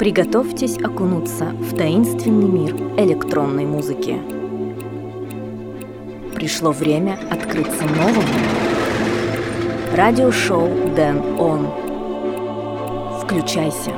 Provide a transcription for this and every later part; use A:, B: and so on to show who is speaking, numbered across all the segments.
A: Приготовьтесь окунуться в таинственный мир электронной музыки. Пришло время открыться новому. Радиошоу Дэн Он. Включайся.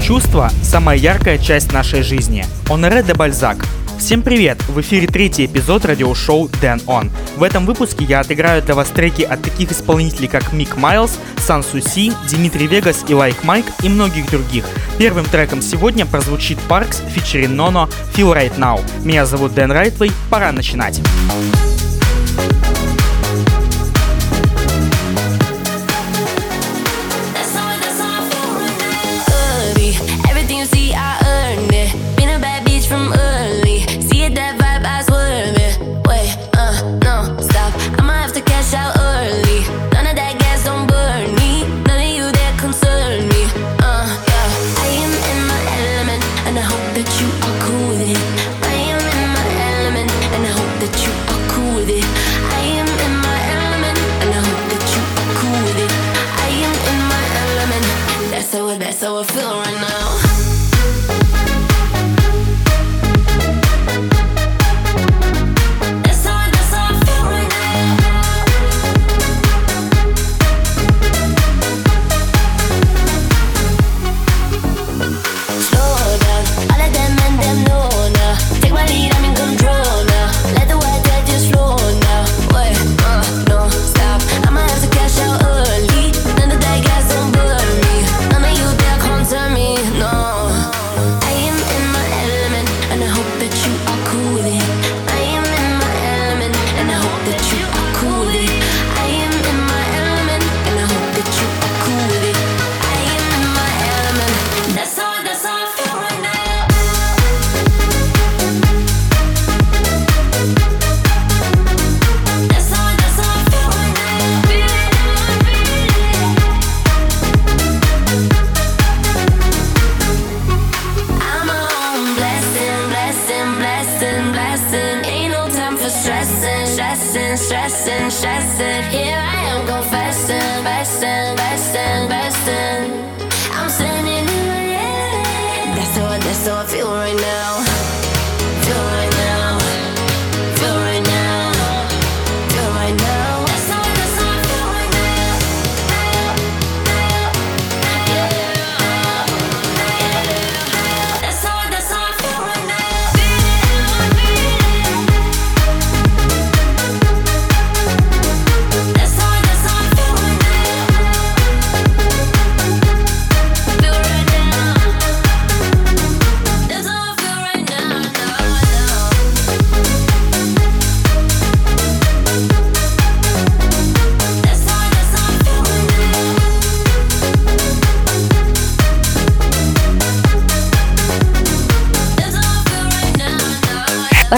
B: Чувство – самая яркая часть нашей жизни. Оноре де Бальзак. Всем привет! В эфире третий эпизод радиошоу Dan On. В этом выпуске я отыграю для вас треки от таких исполнителей, как Мик Майлз, Сан Суси, Dimitri Vegas и Like Mike и многих других. Первым треком сегодня прозвучит Parx, featuring Nono, Feel Right Now. Меня зовут Дэн Райтвей, пора начинать.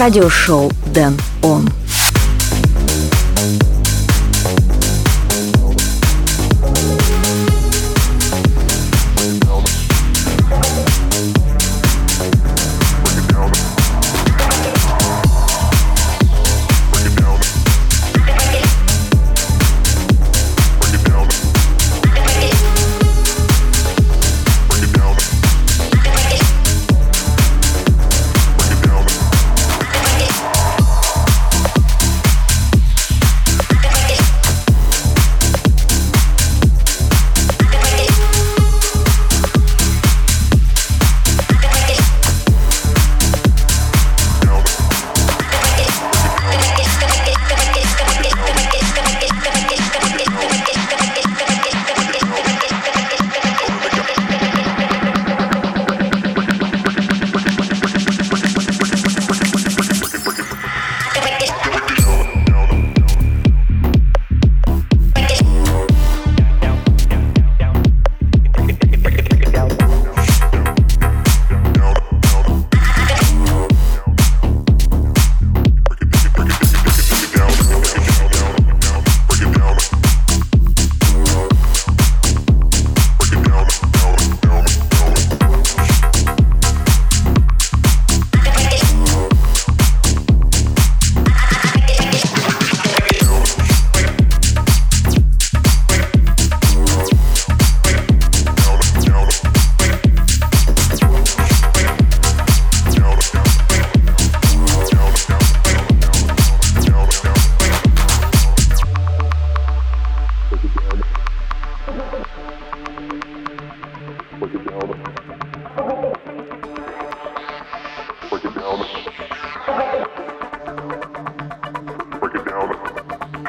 A: Радиошоу Дэн Он.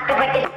A: Goodbye.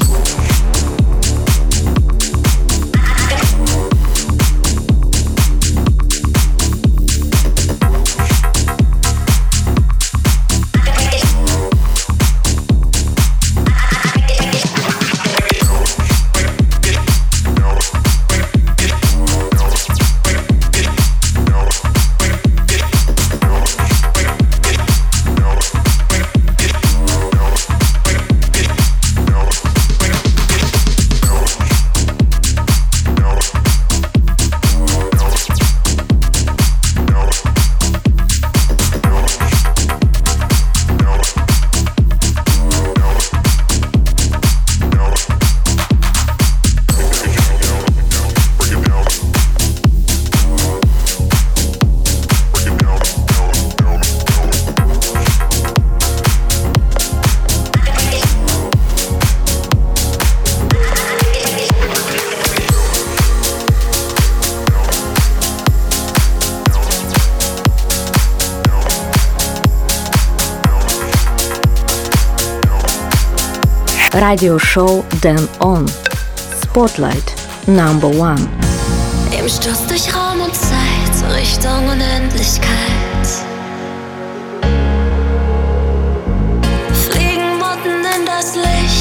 A: Radio Show Damn On. Spotlight Number One.
C: Im Sturz durch Raum und Zeit, Richtung Unendlichkeit. Fliegen Motten in das Licht.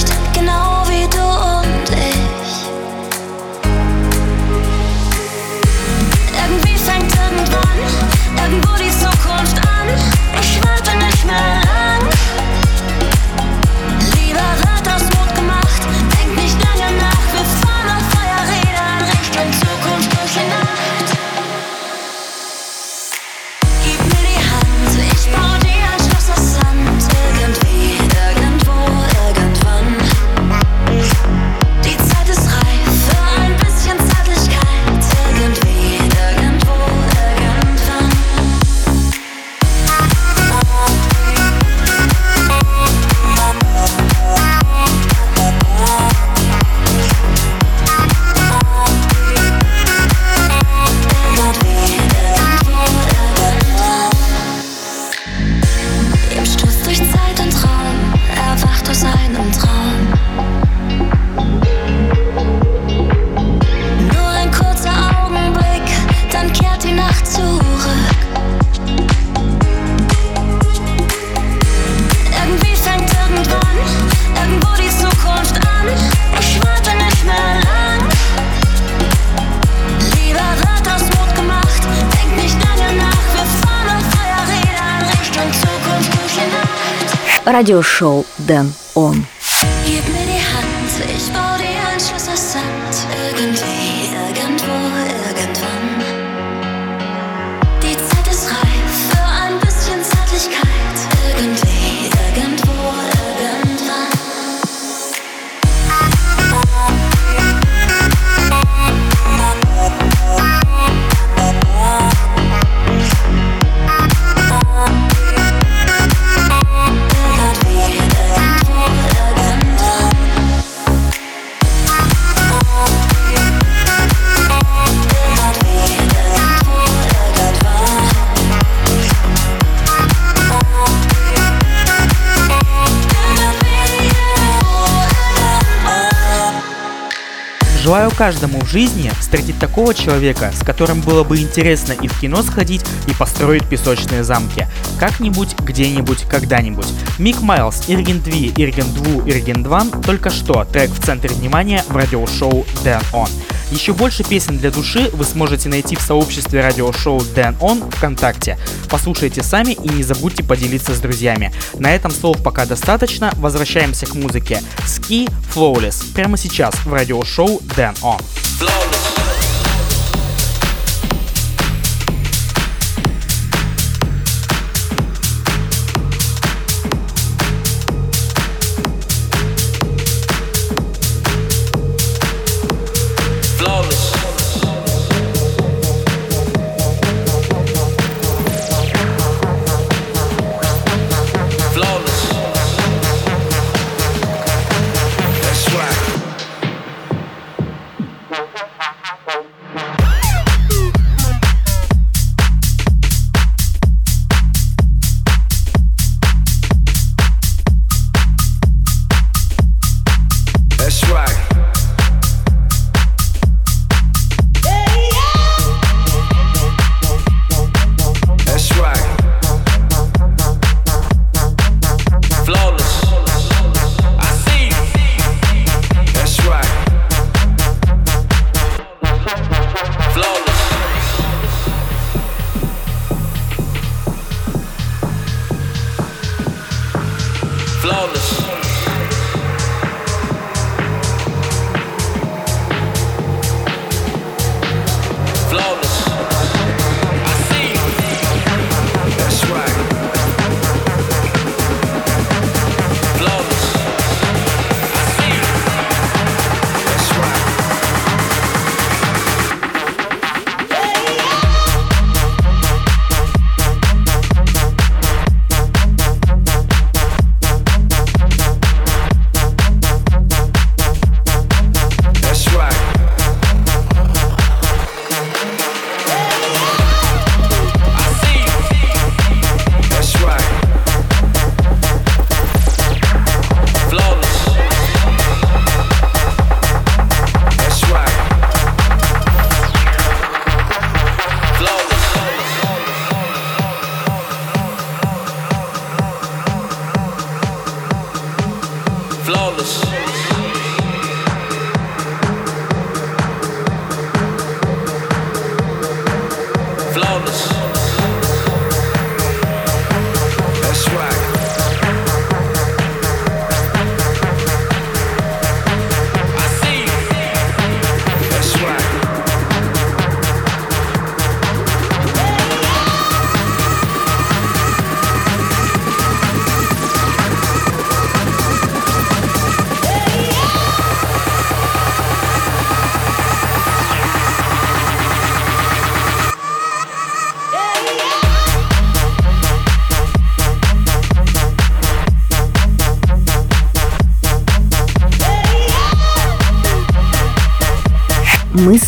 A: Радиошоу Дэн Он.
D: Каждому в жизни встретить такого человека, с которым было бы интересно и в кино сходить, и построить песочные замки. Как-нибудь, где-нибудь, когда-нибудь. Мик Майлз, Ирген Дви, Ирген Дву, Ирген Дван только что трек в центре внимания в радиошоу Dan On. Еще больше песен для души вы сможете найти в сообществе радиошоу Dan On ВКонтакте. Послушайте сами и не забудьте поделиться с друзьями. На этом слов пока достаточно. Возвращаемся к музыке. Ski Flawless прямо сейчас в радиошоу Dan On.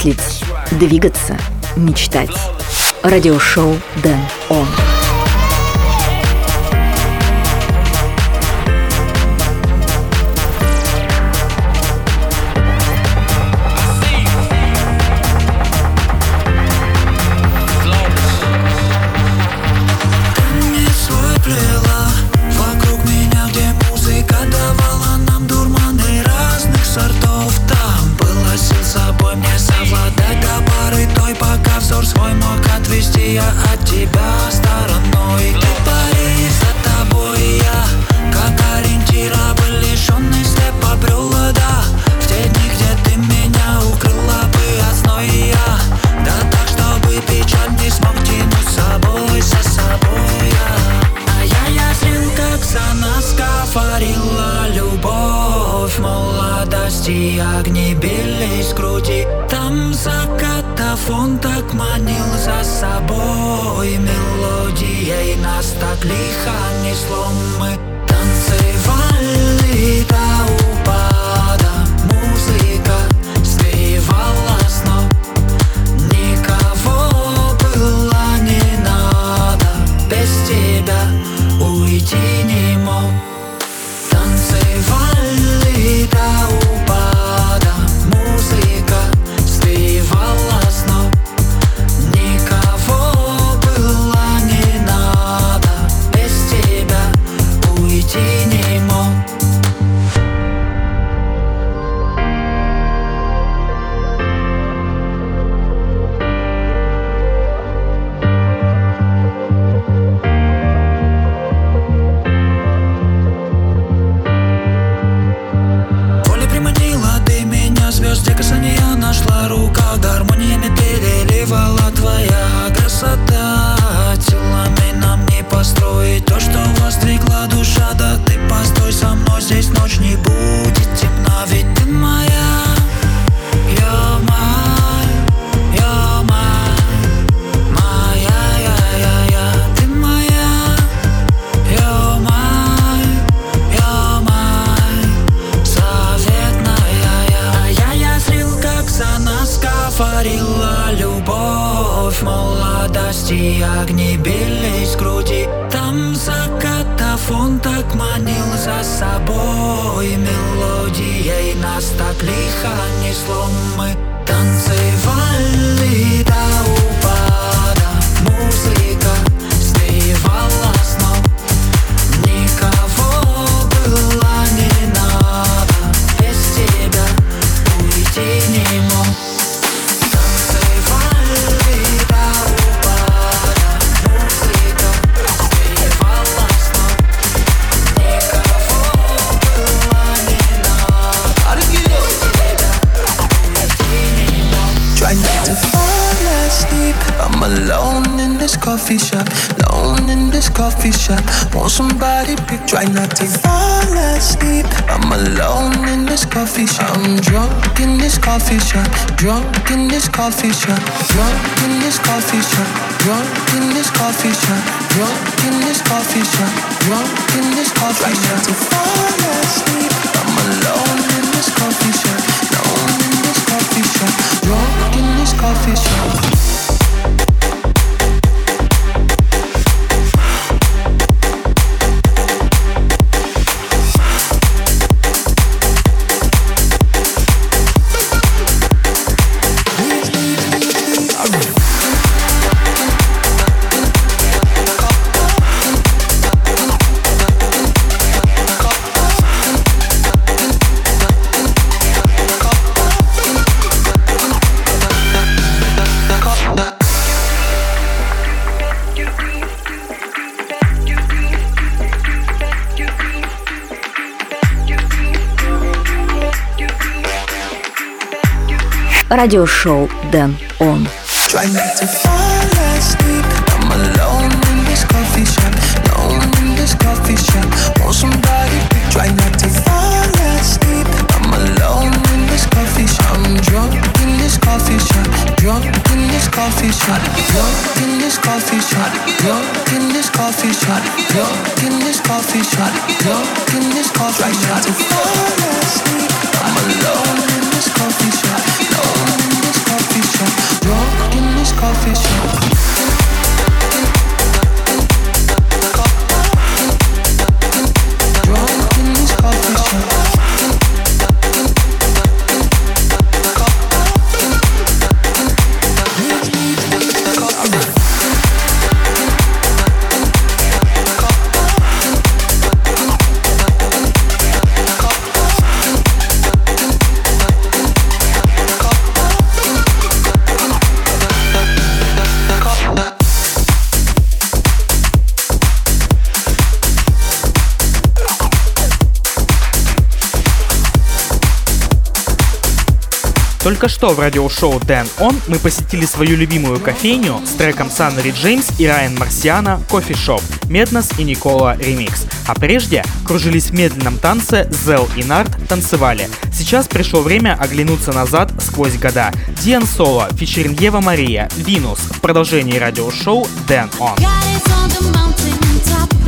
E: Мыслить, двигаться, мечтать. Радиошоу Дэн
F: coffee shop. Want somebody pick? Try not to fall asleep. I'm alone in this coffee shop. I'm drunk in this coffee shop, drunk in this coffee shop, drunk in this coffee shop, drunk in this coffee shop, drunk in this coffee shop, drunk in this coffee shop. Try not to fall asleep. I'm alone in this coffee shop, alone in this coffee shop, drunk in this coffee shop.
E: Радиошоу Дэн Он.
F: Try not to fall asleep. I'm alone in this coffee shop, alone in this coffee shop. Want somebody pick? Try not to fall asleep. I'm alone in this coffee shop. I'm drunk in this coffee shop, drunk in this coffee shop, drunk in this coffee shop, drunk in this coffee shop, drunk in this coffee shop, drunk in this coffee shop. Try not to fall asleep. I'm alone in this coffee shop,
G: official.
D: Только что в радиошоу Dan On мы посетили свою любимую кофейню с треком Sunnery James и Ryan Marciano «Coffee Shop», Madness и Никола ремикс. А прежде кружились в медленном танце, Зел и Нарт танцевали. Сейчас пришло время оглянуться назад сквозь года. Диан Соло, featuring Ева Мария, Venus в продолжении радиошоу Dan On.
H: God is on the mountain top.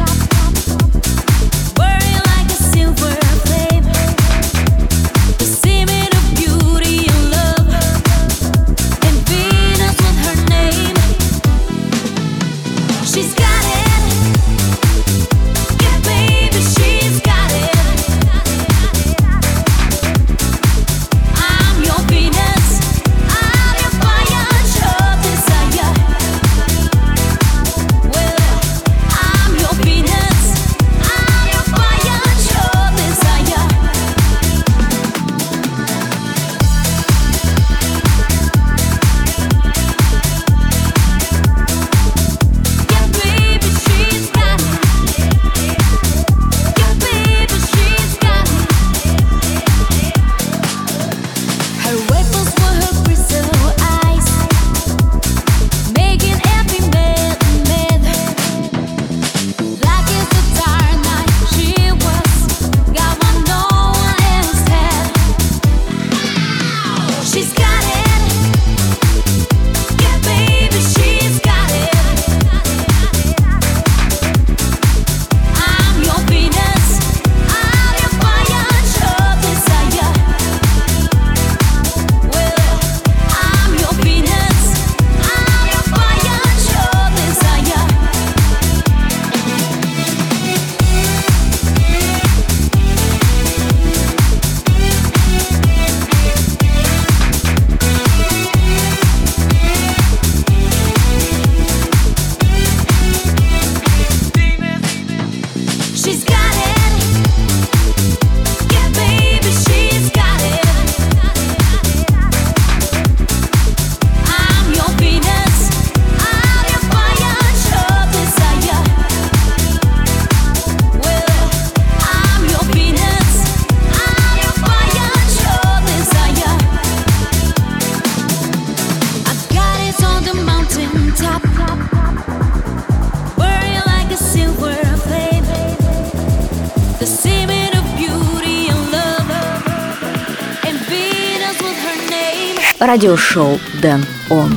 E: радиошоу
H: «Дэн Он».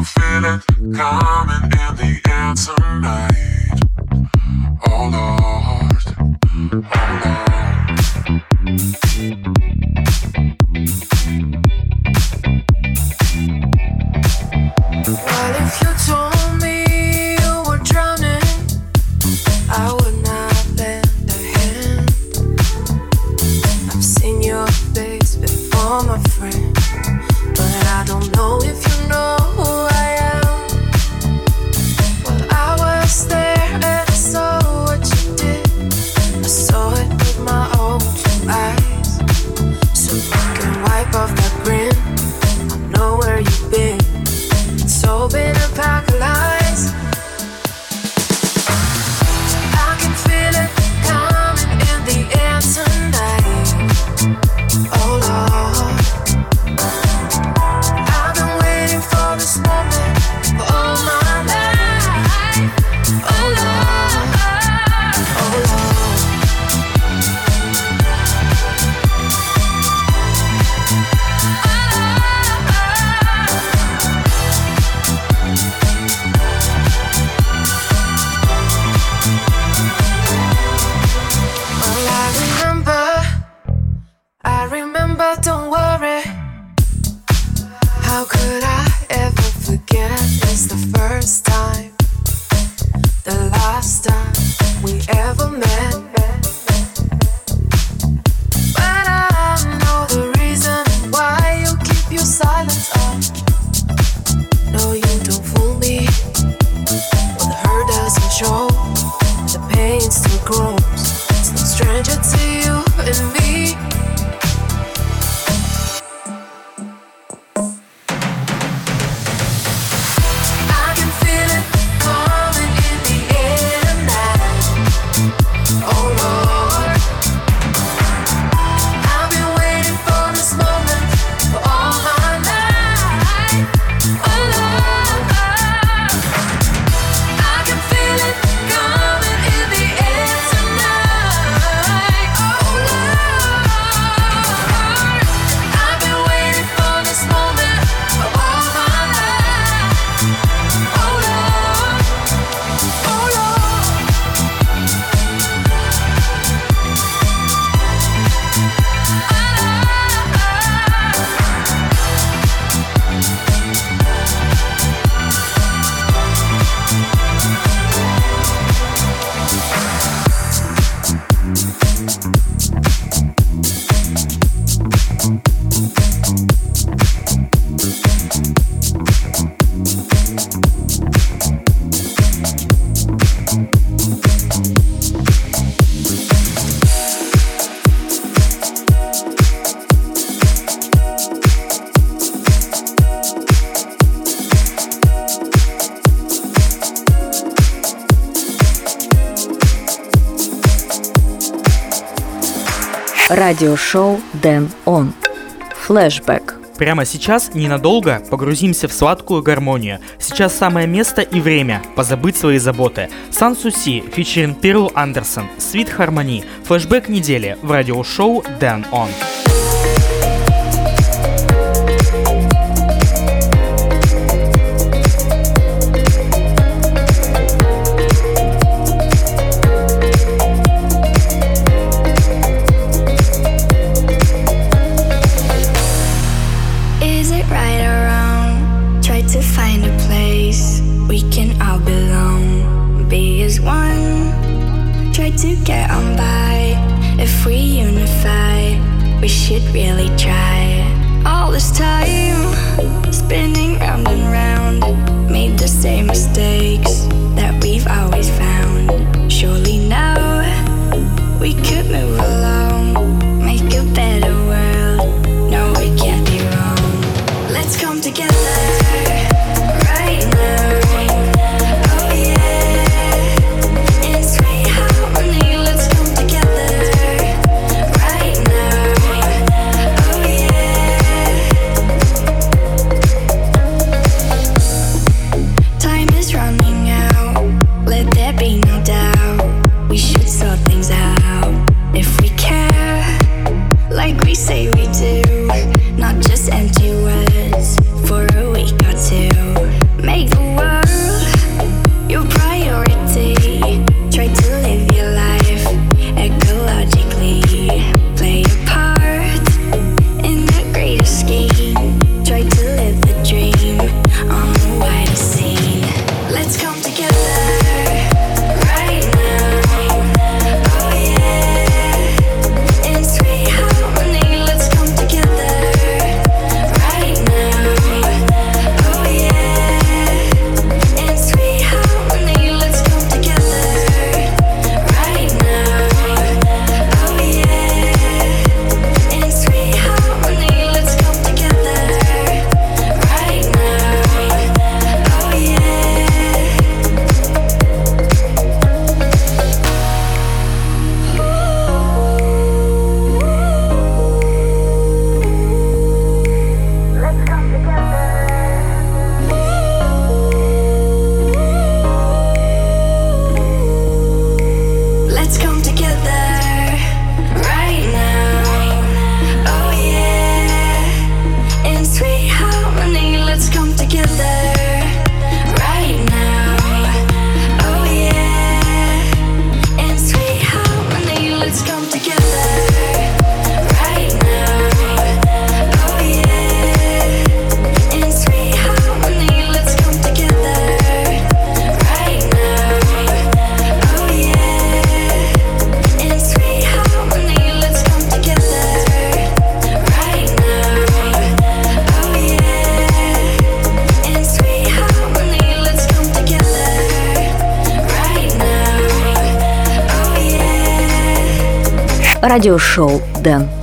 G: can feel it coming in the air tonight. Oh Lord, oh Lord.
E: шоу Дэн Он. Флэшбэк.
D: Прямо сейчас ненадолго погрузимся в сладкую гармонию. Сейчас самое место и время позабыть свои заботы. Сан Суси, фичеринг Перл Андерсон, Свит Хармони, Флешбэк недели в радиошоу
I: Дэн Он.
J: Радиошоу Дэн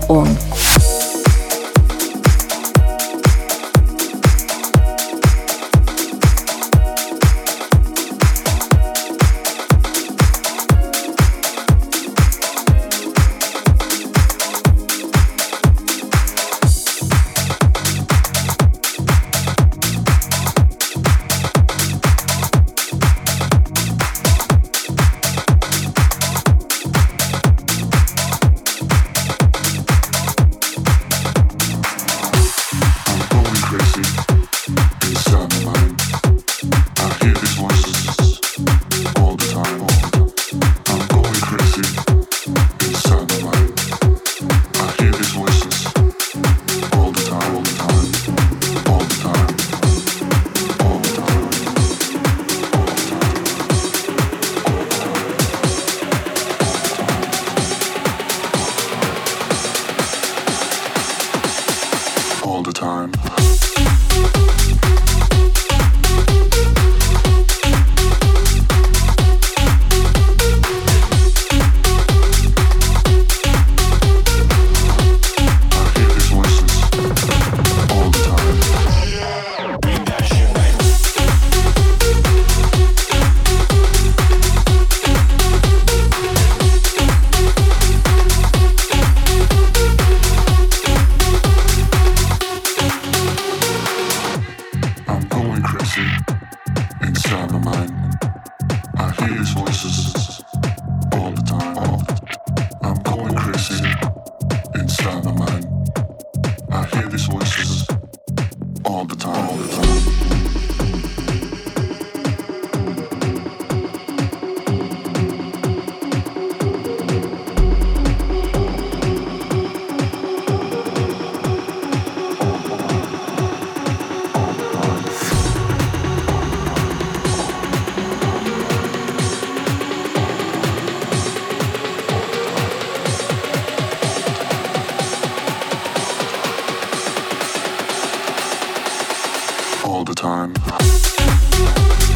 J: Thank you.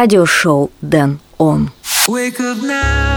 J: Радиошоу Дэн Он.
K: Wake up now,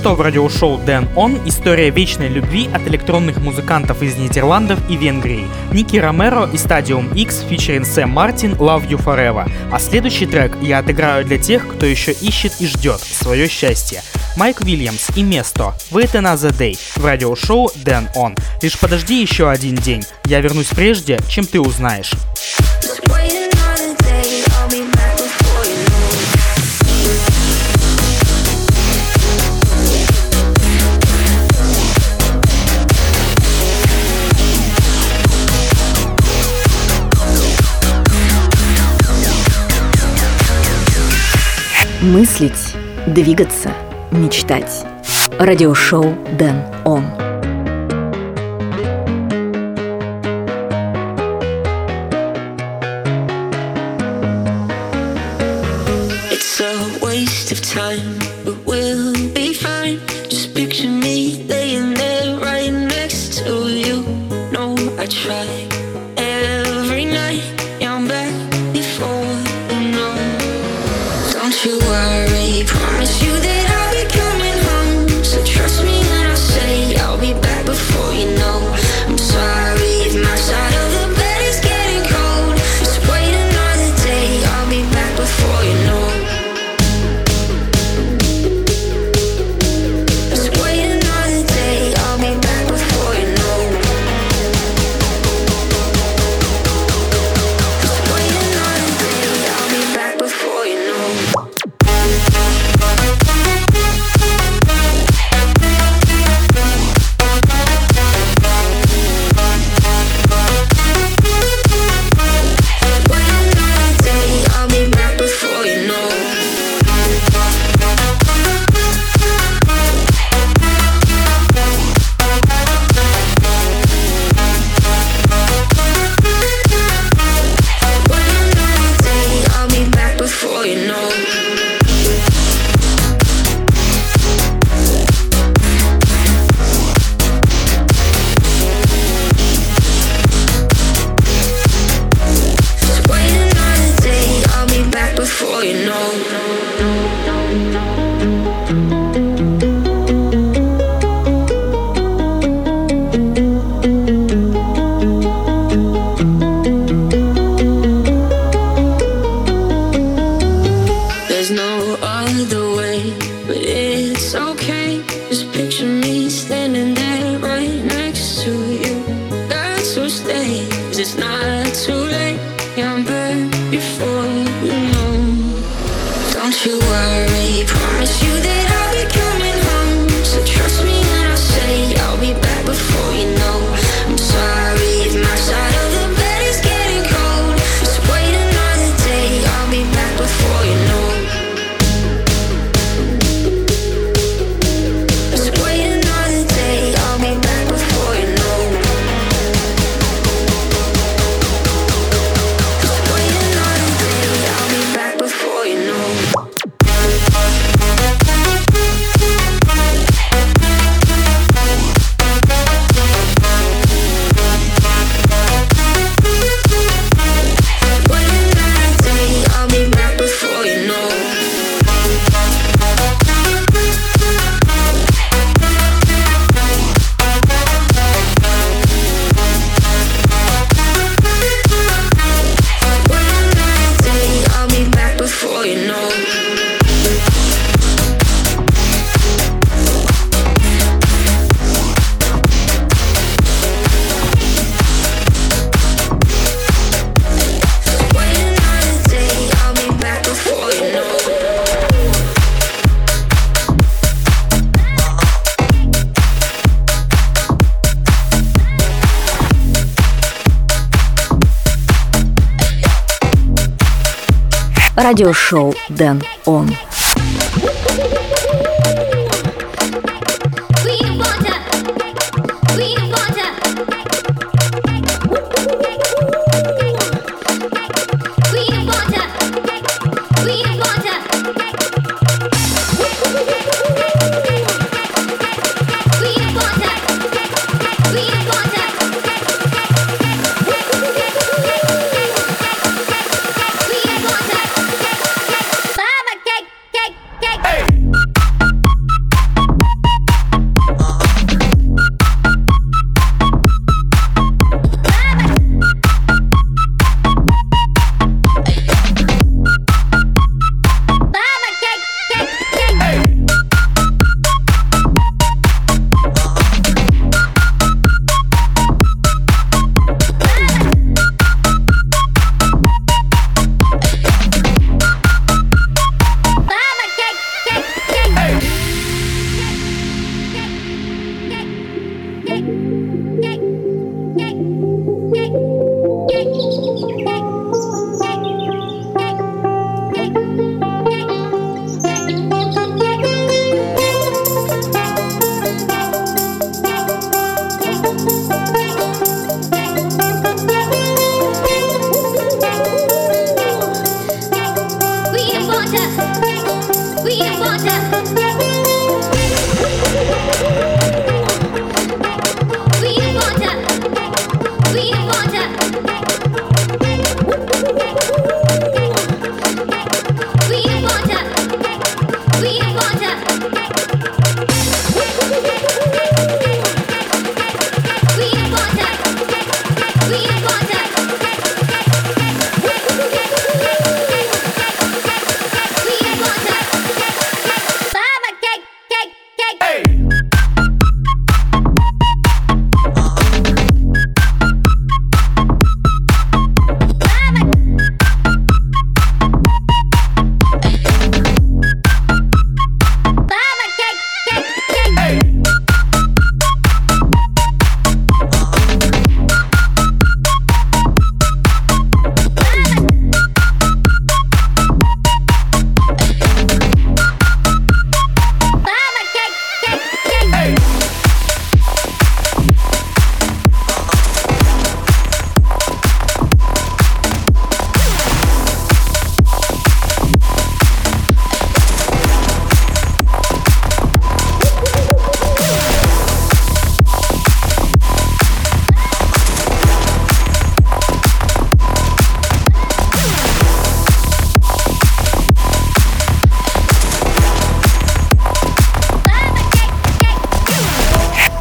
D: что в радиошоу Дэн Он история вечной любви от электронных музыкантов из Нидерландов и Венгрии. Ники Ромеро и Stadium X фичерин Сэм Мартин Love You Forever. А следующий трек я отыграю для тех, кто еще ищет и ждет свое счастье. Майк Уильямс и Место Wait Another Day в радиошоу Дэн Он. Лишь подожди еще один день, я вернусь прежде, чем ты узнаешь.
A: Мыслить, двигаться, мечтать. Радиошоу Дэн Он.
B: It's a waste of time, but we'll be fine. but it's okay. Just be
A: радиошоу «Дэн Он».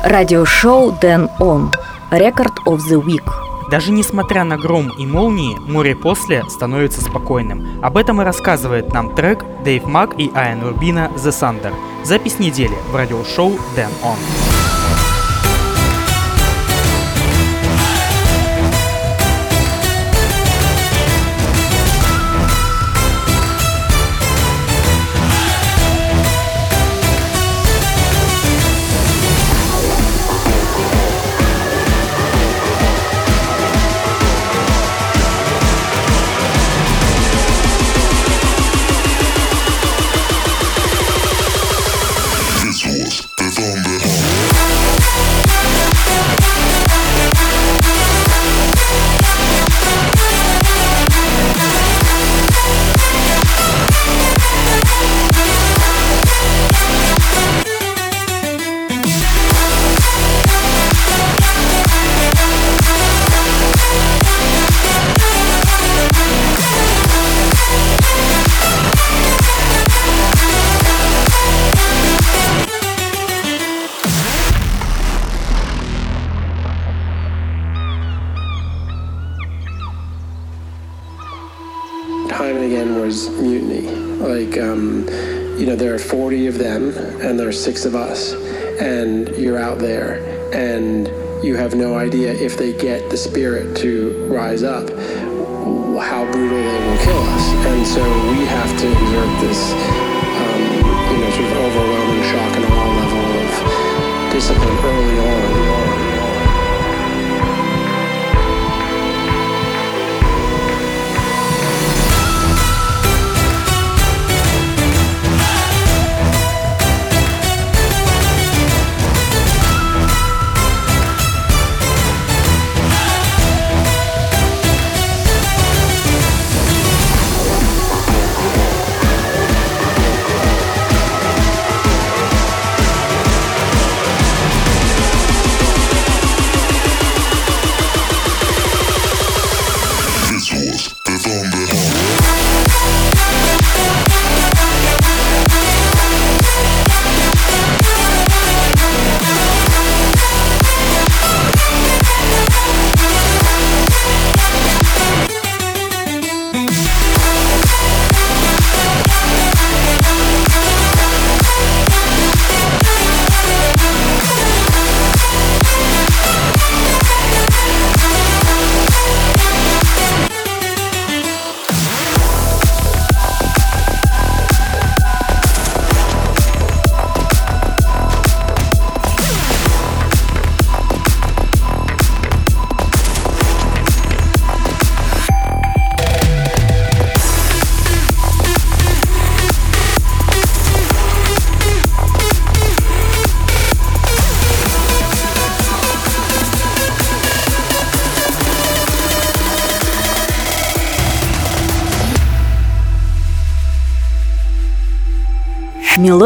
A: Радиошоу Дэн Он. Рекорд of the Week.
D: Даже несмотря на гром и молнии, море после становится спокойным. Об этом и рассказывает нам трек Дэйв Мак и Айн Рубина The Thunder. Запись недели в радиошоу Дэн Он.
L: Of us,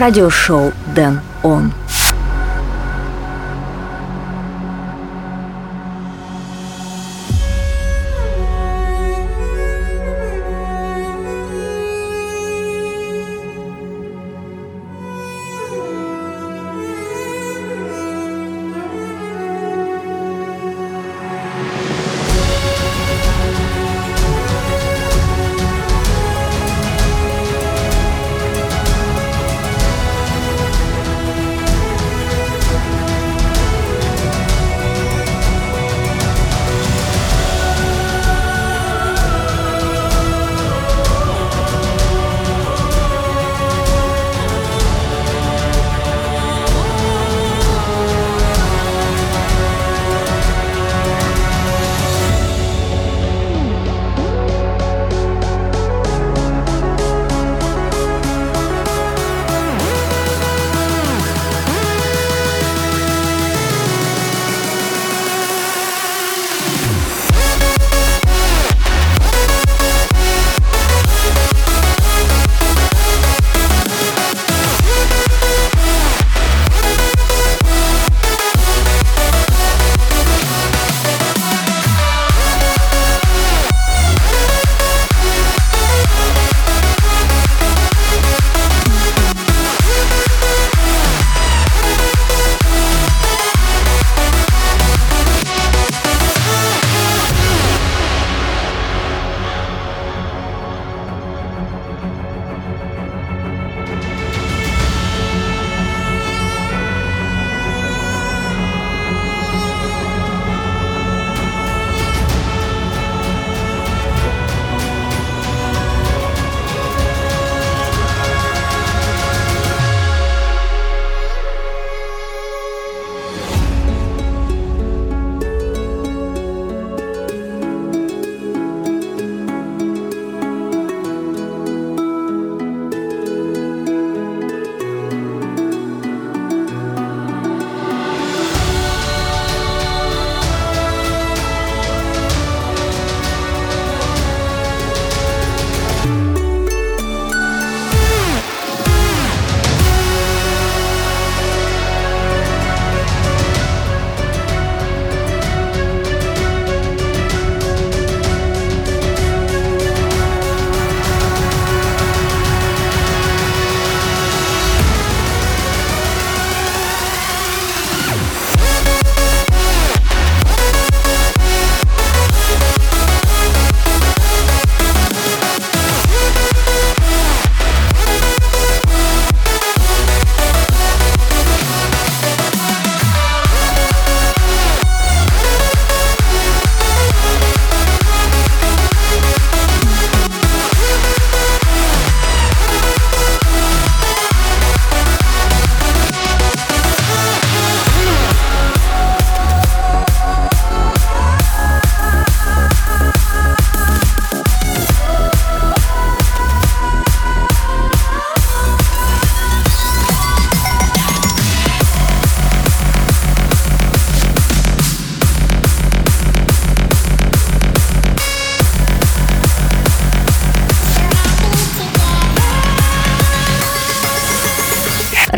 A: Радиошоу Дэн Он.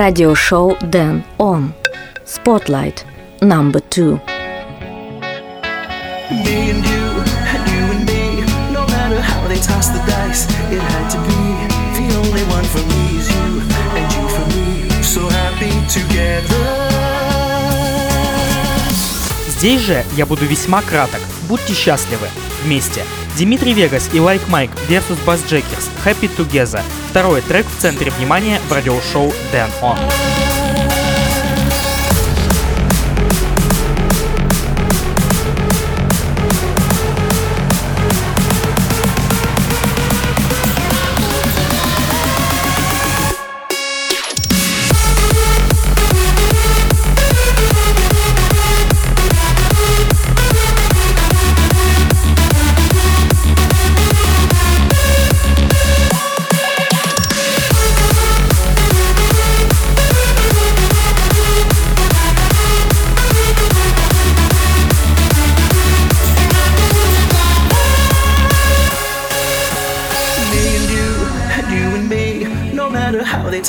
A: Радиошоу Дэн Он. Spotlight number two.
M: Me and you, and you and me. No matter how they toss the dice, it had to be. The only one for me is you, and you for me. So happy together.
D: Здесь же я буду весьма краток. Будьте счастливы. Вместе. Димитрий Вегас и Лайк Майк versus Bass Jackers Happy Together. Второй трек в центре внимания в радиошоу Dan On.